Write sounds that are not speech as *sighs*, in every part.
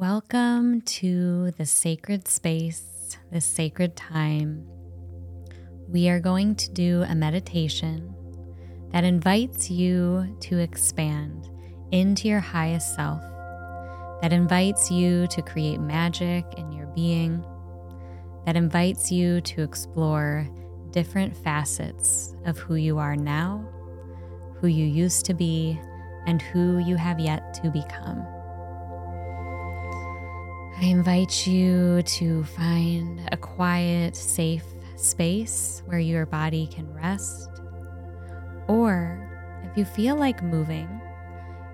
Welcome to the sacred space, the sacred time. We are going to do a meditation that invites you to expand into your highest self, that invites you to create magic in your being, that invites you to explore different facets of who you are now, who you used to be, and who you have yet to become. I invite you to find a quiet, safe space where your body can rest. Or if you feel like moving,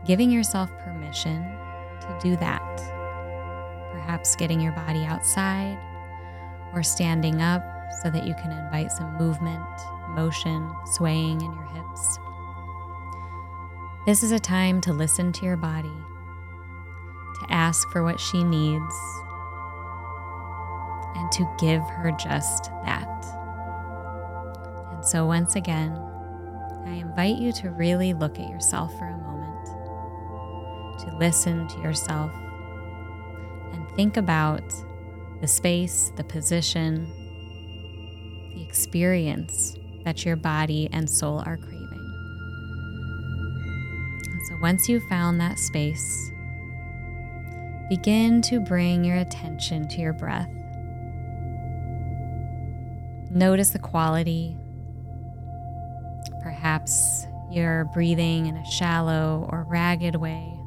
giving yourself permission to do that. Perhaps getting your body outside or standing up so that you can invite some movement, motion, swaying in your hips. This is a time to listen to your body ask for what she needs, and to give her just that. And so, once again, I invite you to really look at yourself for a moment, to listen to yourself, and think about the space, the position, the experience that your body and soul are craving. And so, once you've found that space, begin to bring your attention to your breath. Notice the quality. Perhaps you're breathing in a shallow or ragged way.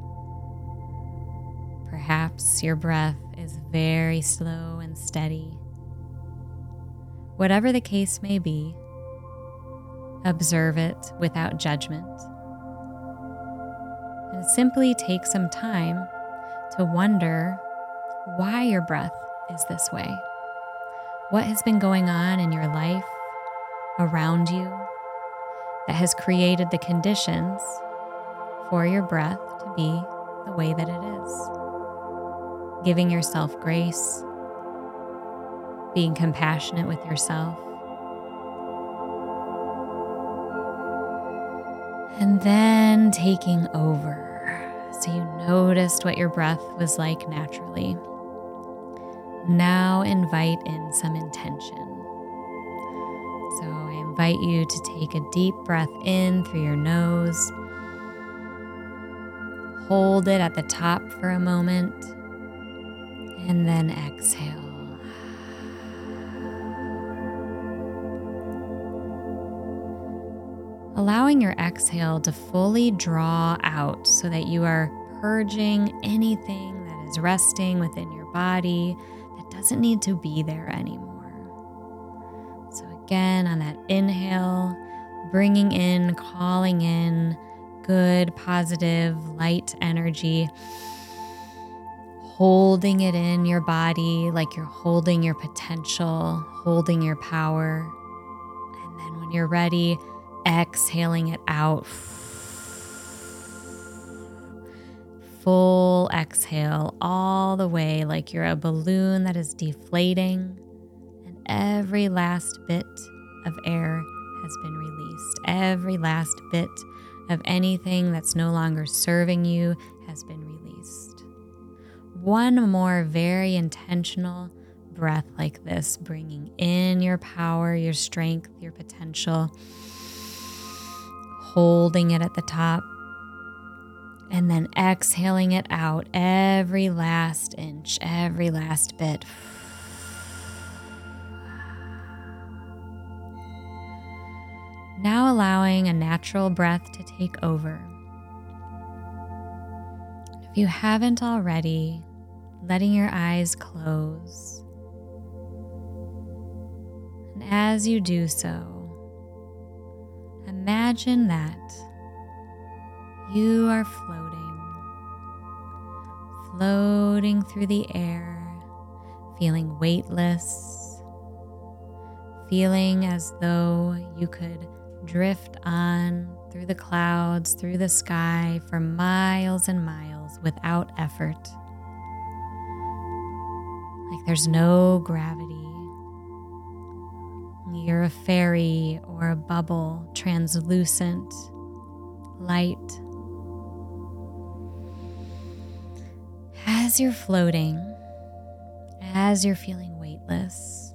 Perhaps your breath is very slow and steady. Whatever the case may be, observe it without judgment. And simply take some time to wonder why your breath is this way. What has been going on in your life, around you, that has created the conditions for your breath to be the way that it is. Giving yourself grace, being compassionate with yourself. And then taking over so you noticed what your breath was like naturally. Now invite in some intention. So I invite you to take a deep breath in through your nose. Hold it at the top for a moment and then exhale. Allowing your exhale to fully draw out so that you are purging anything that is resting within your body that doesn't need to be there anymore. So, again, on that inhale, bringing in, calling in good, positive, light energy, holding it in your body like you're holding your potential, holding your power. And then when you're ready, exhaling it out. Full exhale all the way like you're a balloon that is deflating, and every last bit of air has been released. Every last bit of anything that's no longer serving you has been released. One more very intentional breath like this, bringing in your power, your strength, your potential holding it at the top, and then exhaling it out every last inch, every last bit. Now allowing a natural breath to take over. If you haven't already, letting your eyes close. And as you do so, Imagine that you are floating, floating through the air, feeling weightless, feeling as though you could drift on through the clouds, through the sky for miles and miles without effort. Like there's no gravity you're a fairy or a bubble, translucent, light. as you're floating, as you're feeling weightless,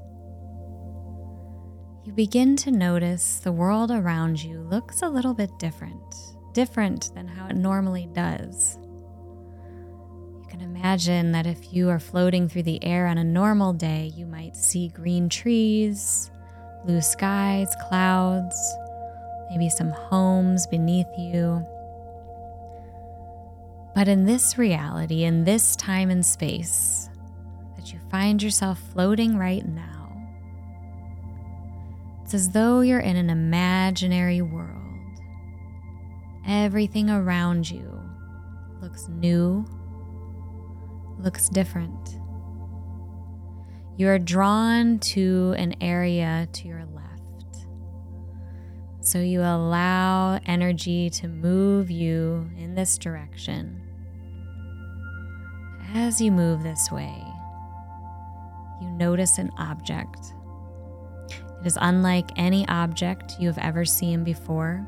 you begin to notice the world around you looks a little bit different, different than how it normally does. You can imagine that if you are floating through the air on a normal day, you might see green trees, blue skies, clouds, maybe some homes beneath you. But in this reality, in this time and space that you find yourself floating right now, it's as though you're in an imaginary world. Everything around you looks new, looks different. You are drawn to an area to your left. So you allow energy to move you in this direction. As you move this way, you notice an object. It is unlike any object you have ever seen before.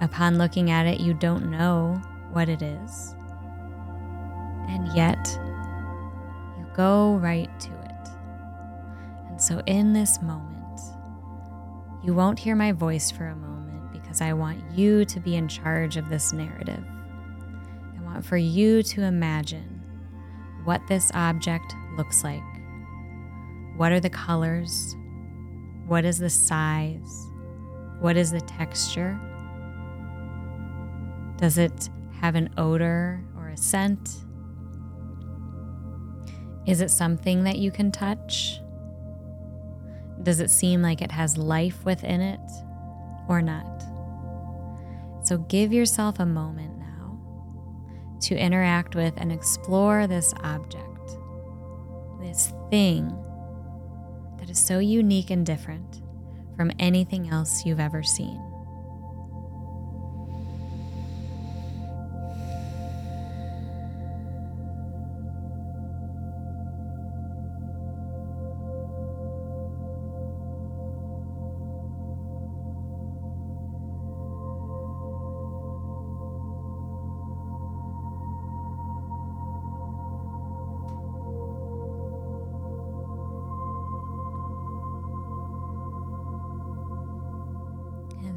Upon looking at it, you don't know what it is. And yet, you go right to so, in this moment, you won't hear my voice for a moment because I want you to be in charge of this narrative. I want for you to imagine what this object looks like. What are the colors? What is the size? What is the texture? Does it have an odor or a scent? Is it something that you can touch? Does it seem like it has life within it or not? So give yourself a moment now to interact with and explore this object, this thing that is so unique and different from anything else you've ever seen.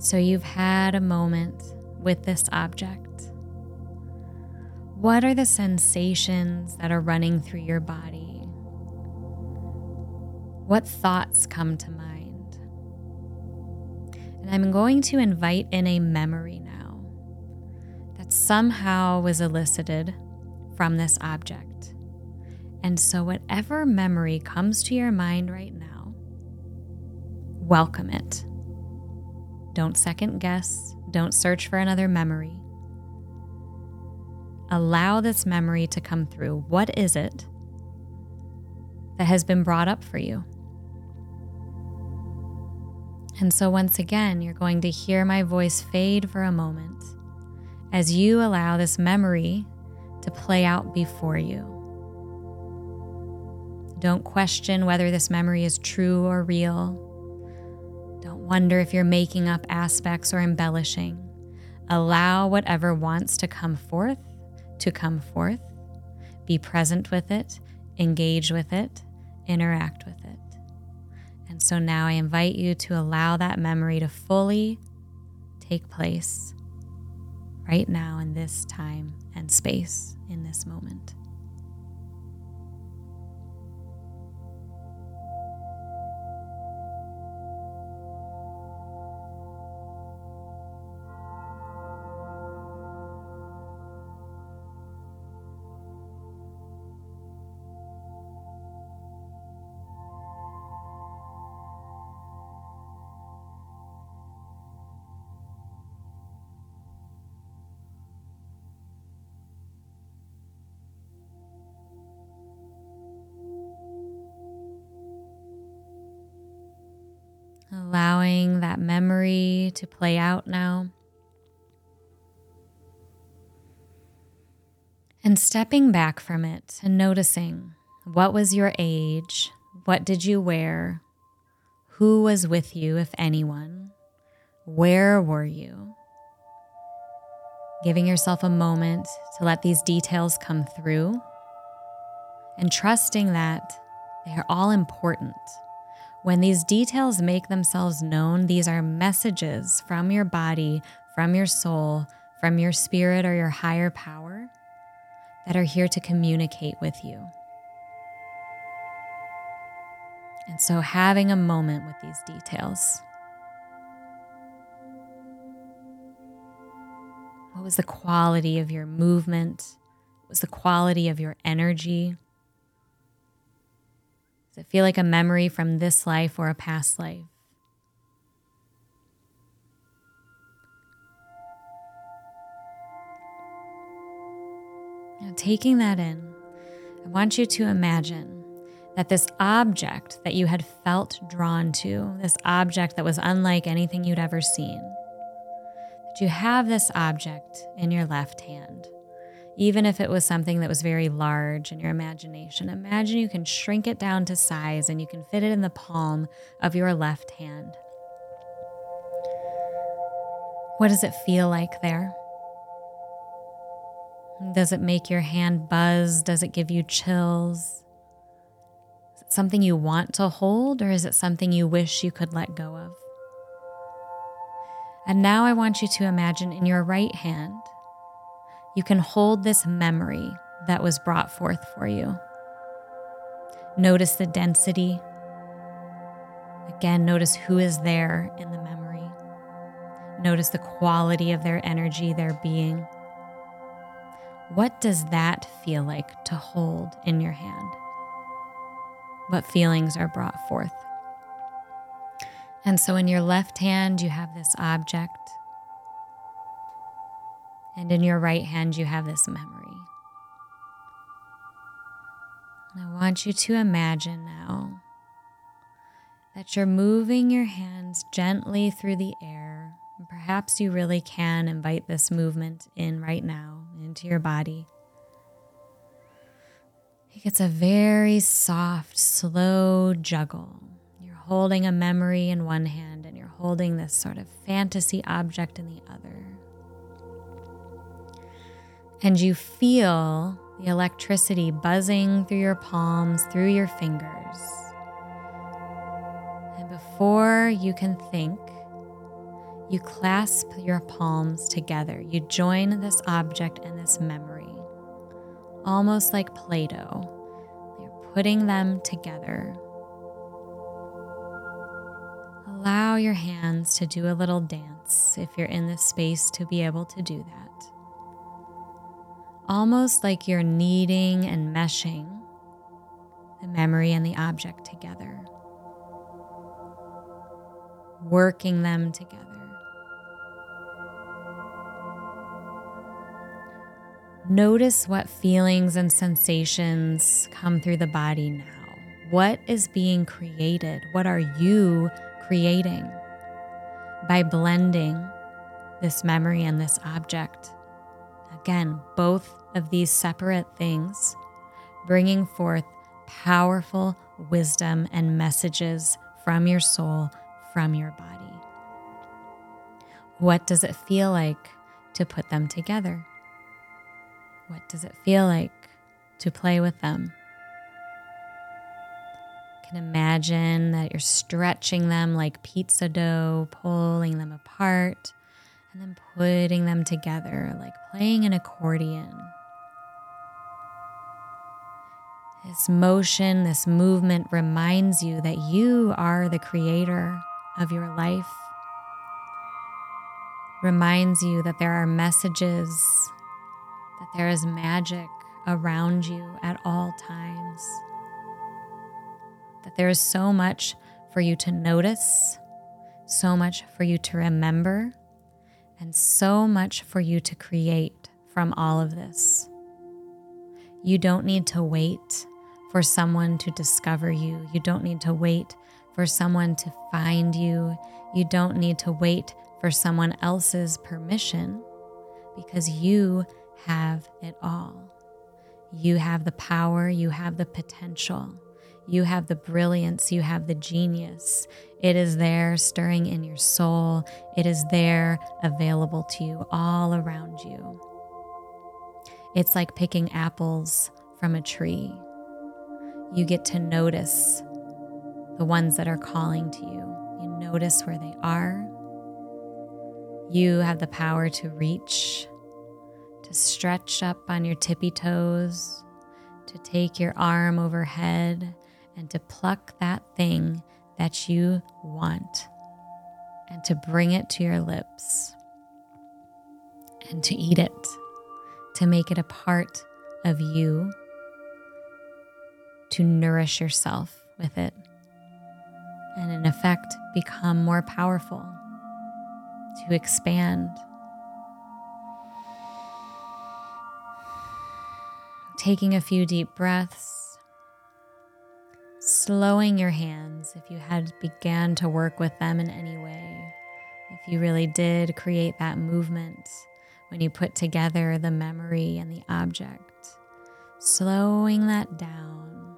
So you've had a moment with this object. What are the sensations that are running through your body? What thoughts come to mind? And I'm going to invite in a memory now that somehow was elicited from this object. And so, whatever memory comes to your mind right now, welcome it. Don't second guess. Don't search for another memory. Allow this memory to come through. What is it that has been brought up for you? And so, once again, you're going to hear my voice fade for a moment as you allow this memory to play out before you. Don't question whether this memory is true or real. Wonder if you're making up aspects or embellishing. Allow whatever wants to come forth to come forth. Be present with it, engage with it, interact with it. And so now I invite you to allow that memory to fully take place right now in this time and space in this moment. Play out now. And stepping back from it and noticing what was your age? What did you wear? Who was with you, if anyone? Where were you? Giving yourself a moment to let these details come through and trusting that they are all important. When these details make themselves known, these are messages from your body, from your soul, from your spirit or your higher power that are here to communicate with you. And so, having a moment with these details. What was the quality of your movement? What was the quality of your energy? It feel like a memory from this life or a past life? Now, taking that in, I want you to imagine that this object that you had felt drawn to, this object that was unlike anything you'd ever seen, that you have this object in your left hand. Even if it was something that was very large in your imagination, imagine you can shrink it down to size and you can fit it in the palm of your left hand. What does it feel like there? Does it make your hand buzz? Does it give you chills? Is it something you want to hold or is it something you wish you could let go of? And now I want you to imagine in your right hand, you can hold this memory that was brought forth for you. Notice the density. Again, notice who is there in the memory. Notice the quality of their energy, their being. What does that feel like to hold in your hand? What feelings are brought forth? And so in your left hand, you have this object, and in your right hand, you have this memory. And I want you to imagine now that you're moving your hands gently through the air. Perhaps you really can invite this movement in right now into your body. It's a very soft, slow juggle. You're holding a memory in one hand and you're holding this sort of fantasy object in the other. And you feel the electricity buzzing through your palms, through your fingers. And before you can think, you clasp your palms together. You join this object and this memory, almost like Play Doh. You're putting them together. Allow your hands to do a little dance if you're in the space to be able to do that. Almost like you're kneading and meshing the memory and the object together, working them together. Notice what feelings and sensations come through the body now. What is being created? What are you creating by blending this memory and this object? Again, both of these separate things bringing forth powerful wisdom and messages from your soul, from your body. What does it feel like to put them together? What does it feel like to play with them? Can imagine that you're stretching them like pizza dough, pulling them apart, and then putting them together like playing an accordion. This motion, this movement reminds you that you are the creator of your life. Reminds you that there are messages that there is magic around you at all times. That there is so much for you to notice, so much for you to remember, and so much for you to create from all of this. You don't need to wait for someone to discover you. You don't need to wait for someone to find you. You don't need to wait for someone else's permission because you have it all. You have the power, you have the potential, you have the brilliance, you have the genius. It is there stirring in your soul, it is there available to you all around you. It's like picking apples from a tree. you get to notice the ones that are calling to you. You notice where they are. You have the power to reach, to stretch up on your tippy toes, to take your arm overhead, and to pluck that thing that you want, and to bring it to your lips, and to eat it, to make it a part of you, to nourish yourself with it and in effect become more powerful, to expand. Taking a few deep breaths, slowing your hands if you had began to work with them in any way, if you really did create that movement when you put together the memory and the object, slowing that down.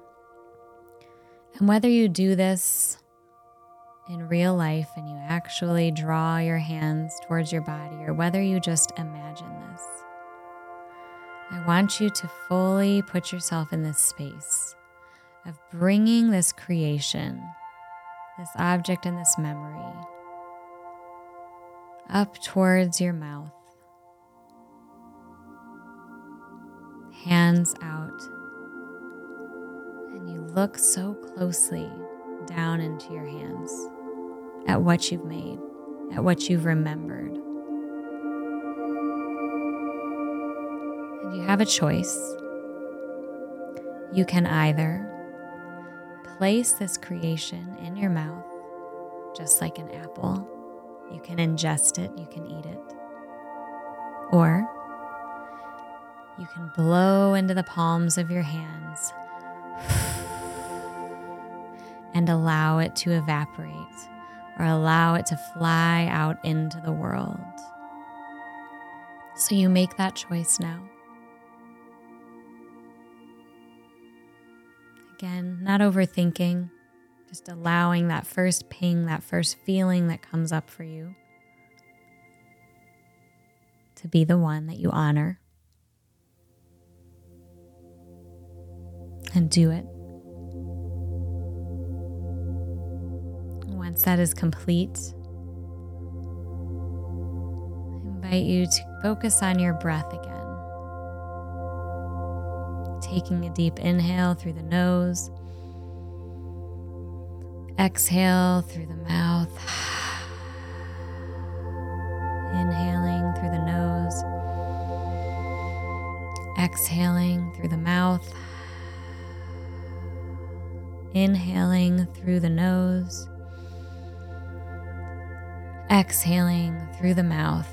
And whether you do this in real life and you actually draw your hands towards your body, or whether you just imagine this, I want you to fully put yourself in this space of bringing this creation, this object, and this memory up towards your mouth, hands out, and you look so closely down into your hands at what you've made, at what you've remembered. And you have a choice. You can either place this creation in your mouth, just like an apple. You can ingest it, you can eat it. Or you can blow into the palms of your hands *sighs* and allow it to evaporate or allow it to fly out into the world. So you make that choice now. Again, not overthinking, just allowing that first ping, that first feeling that comes up for you to be the one that you honor. And do it. Once that is complete, I invite you to focus on your breath again. Taking a deep inhale through the nose, exhale through the mouth, inhaling through the nose, exhaling through the mouth, inhaling through the nose. Exhaling through the mouth.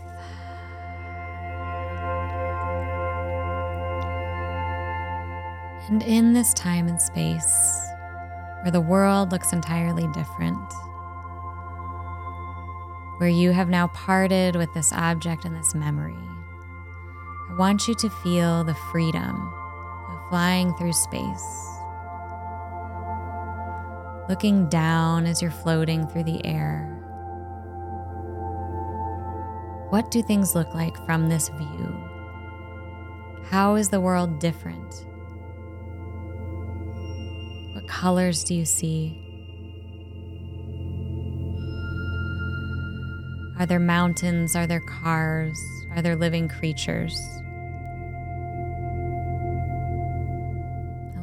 And in this time and space where the world looks entirely different, where you have now parted with this object and this memory, I want you to feel the freedom of flying through space. Looking down as you're floating through the air what do things look like from this view? How is the world different? What colors do you see? Are there mountains? Are there cars? Are there living creatures?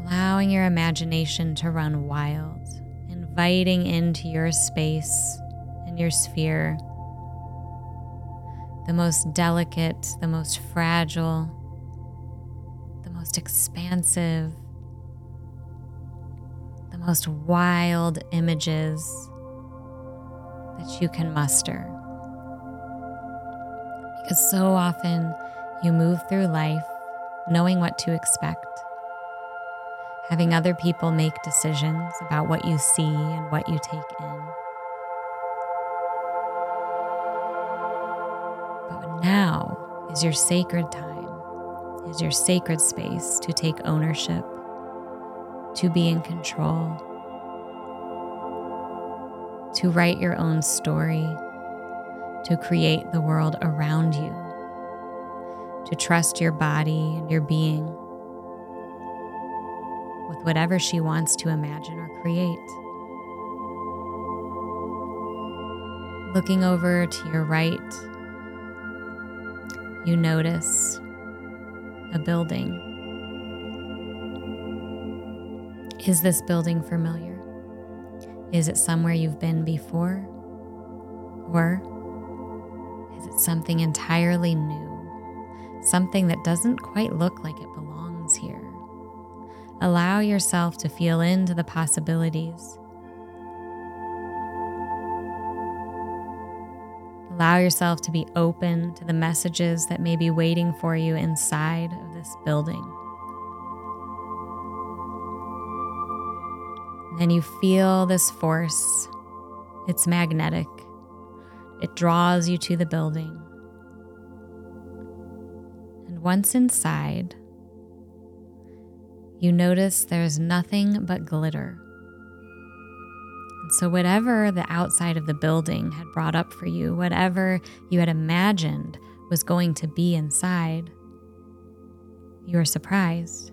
Allowing your imagination to run wild, inviting into your space and your sphere the most delicate, the most fragile, the most expansive, most wild images that you can muster. Because so often you move through life knowing what to expect, having other people make decisions about what you see and what you take in. But now is your sacred time, is your sacred space to take ownership, to be in control, to write your own story, to create the world around you, to trust your body and your being, with whatever she wants to imagine or create. Looking over to your right, you notice a building. Is this building familiar? Is it somewhere you've been before? Or is it something entirely new? Something that doesn't quite look like it belongs here? Allow yourself to feel into the possibilities. Allow yourself to be open to the messages that may be waiting for you inside of this building. Then you feel this force. It's magnetic, it draws you to the building. And once inside, you notice there's nothing but glitter. And so, whatever the outside of the building had brought up for you, whatever you had imagined was going to be inside, you are surprised.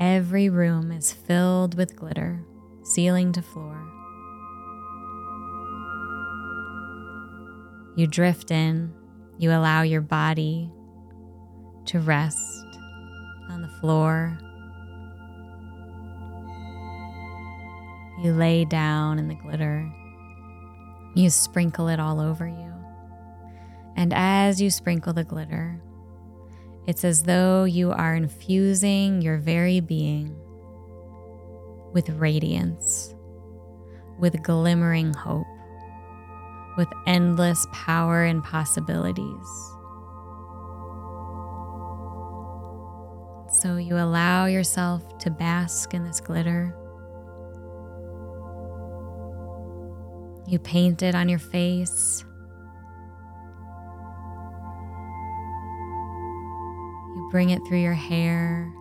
Every room is filled with glitter, ceiling to floor. You drift in, you allow your body to rest on the floor. You lay down in the glitter. You sprinkle it all over you. And as you sprinkle the glitter, it's as though you are infusing your very being with radiance, with glimmering hope, with endless power and possibilities. So you allow yourself to bask in this glitter. You paint it on your face bring it through your hair.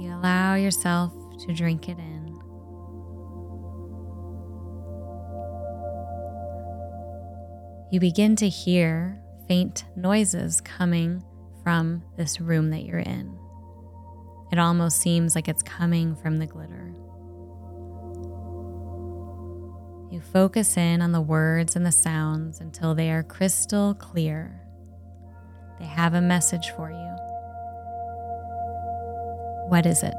You allow yourself to drink it in. You begin to hear faint noises coming from this room that you're in. It almost seems like it's coming from the glitter. You focus in on the words and the sounds until they are crystal clear. They have a message for you. What is it?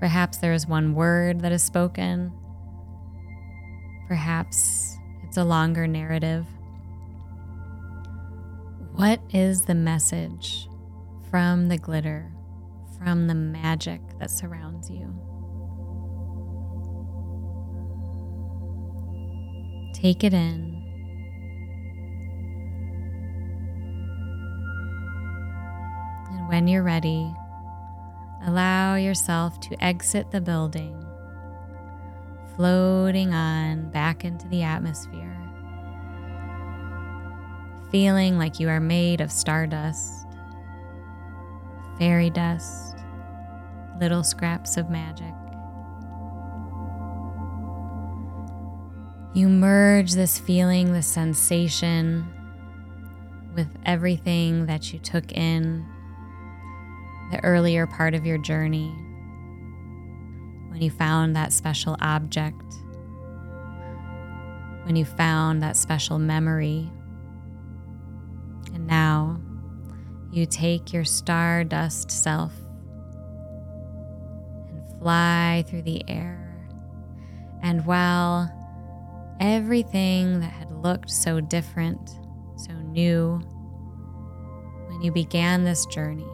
Perhaps there is one word that is spoken. Perhaps it's a longer narrative. What is the message from the glitter, from the magic that surrounds you? Take it in. And when you're ready, allow yourself to exit the building, floating on back into the atmosphere feeling like you are made of stardust, fairy dust, little scraps of magic. You merge this feeling, this sensation, with everything that you took in the earlier part of your journey when you found that special object, when you found that special memory now you take your stardust self and fly through the air. And while everything that had looked so different, so new, when you began this journey,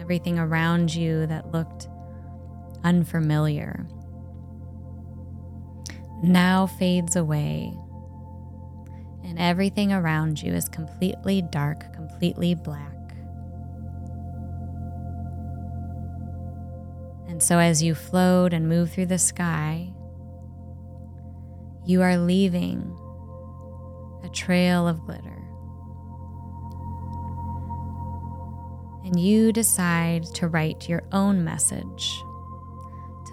everything around you that looked unfamiliar now fades away and everything around you is completely dark, completely black. And so, as you float and move through the sky, you are leaving a trail of glitter. And you decide to write your own message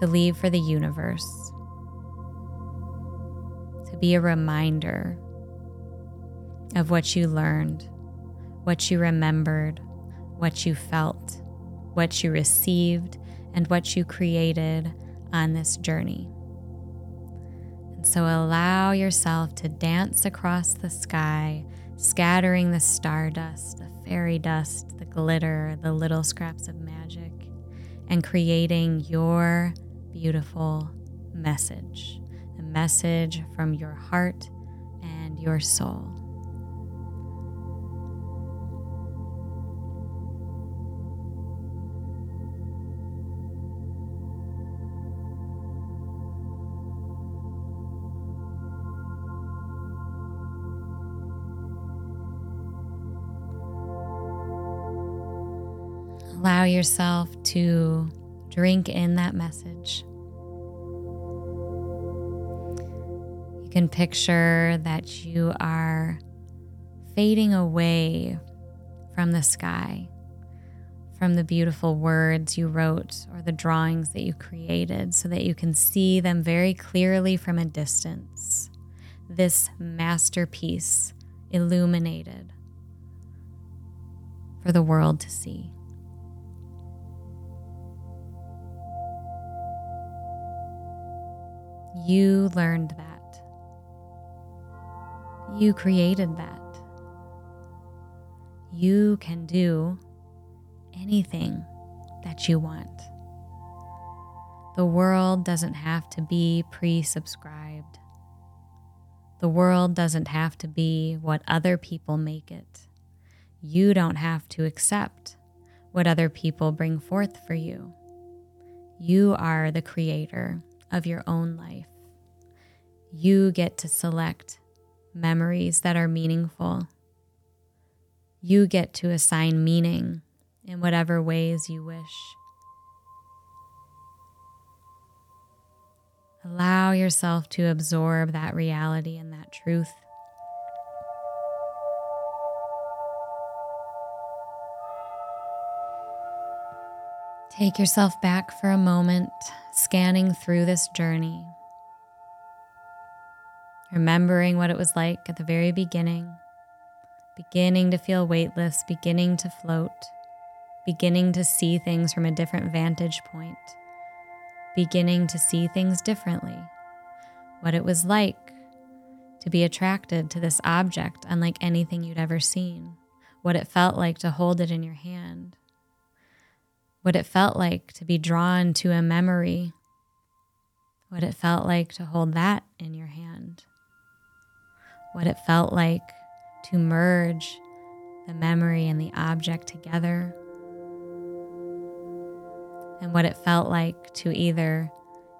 to leave for the universe, to be a reminder of what you learned, what you remembered, what you felt, what you received, and what you created on this journey. And so allow yourself to dance across the sky, scattering the stardust, the fairy dust, the glitter, the little scraps of magic, and creating your beautiful message, a message from your heart and your soul. Allow yourself to drink in that message. You can picture that you are fading away from the sky, from the beautiful words you wrote or the drawings that you created, so that you can see them very clearly from a distance. This masterpiece illuminated for the world to see. You learned that. You created that. You can do anything that you want. The world doesn't have to be pre subscribed. The world doesn't have to be what other people make it. You don't have to accept what other people bring forth for you. You are the creator of your own life. You get to select memories that are meaningful. You get to assign meaning in whatever ways you wish. Allow yourself to absorb that reality and that truth. Take yourself back for a moment, scanning through this journey remembering what it was like at the very beginning, beginning to feel weightless, beginning to float, beginning to see things from a different vantage point, beginning to see things differently, what it was like to be attracted to this object unlike anything you'd ever seen, what it felt like to hold it in your hand, what it felt like to be drawn to a memory, what it felt like to hold that in your hand what it felt like to merge the memory and the object together, and what it felt like to either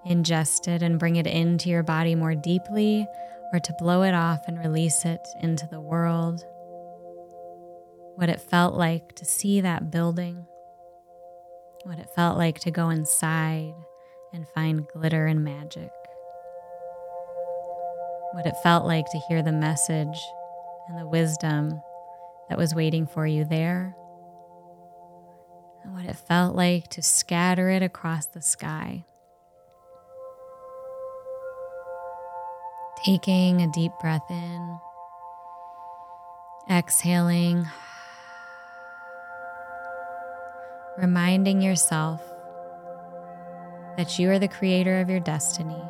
ingest it and bring it into your body more deeply or to blow it off and release it into the world. What it felt like to see that building, what it felt like to go inside and find glitter and magic what it felt like to hear the message and the wisdom that was waiting for you there, and what it felt like to scatter it across the sky. Taking a deep breath in, exhaling, reminding yourself that you are the creator of your destiny,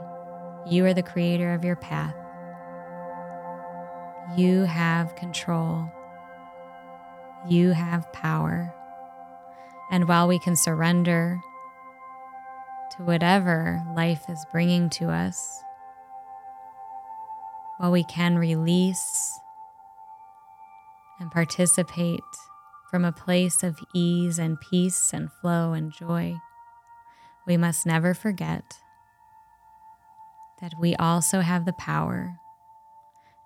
you are the creator of your path. You have control. You have power. And while we can surrender to whatever life is bringing to us, while we can release and participate from a place of ease and peace and flow and joy, we must never forget that we also have the power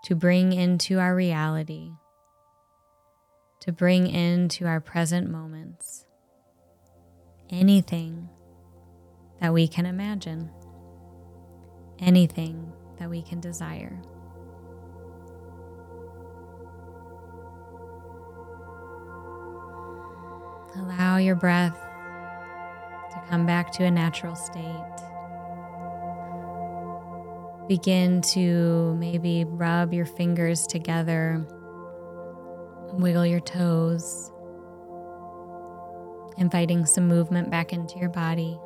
to bring into our reality, to bring into our present moments anything that we can imagine, anything that we can desire. Allow your breath to come back to a natural state. Begin to maybe rub your fingers together, wiggle your toes, inviting some movement back into your body.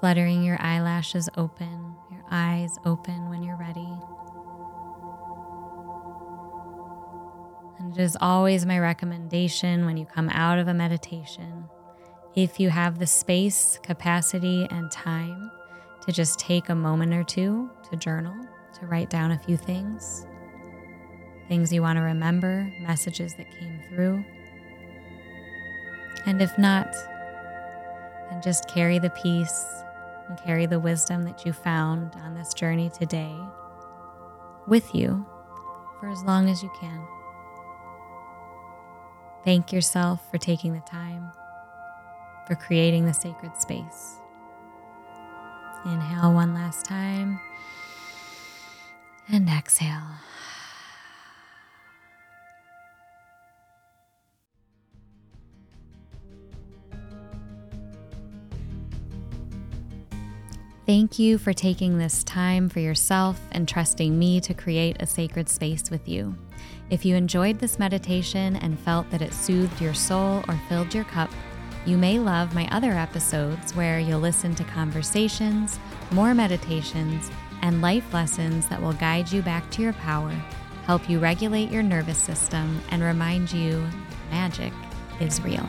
Fluttering your eyelashes open, your eyes open when you're ready. And it is always my recommendation when you come out of a meditation, if you have the space, capacity, and time, to just take a moment or two to journal, to write down a few things things you want to remember, messages that came through. And if not, then just carry the peace and carry the wisdom that you found on this journey today with you for as long as you can. Thank yourself for taking the time, for creating the sacred space. Inhale one last time and exhale. Thank you for taking this time for yourself and trusting me to create a sacred space with you. If you enjoyed this meditation and felt that it soothed your soul or filled your cup, you may love my other episodes where you'll listen to conversations, more meditations, and life lessons that will guide you back to your power, help you regulate your nervous system, and remind you magic is real.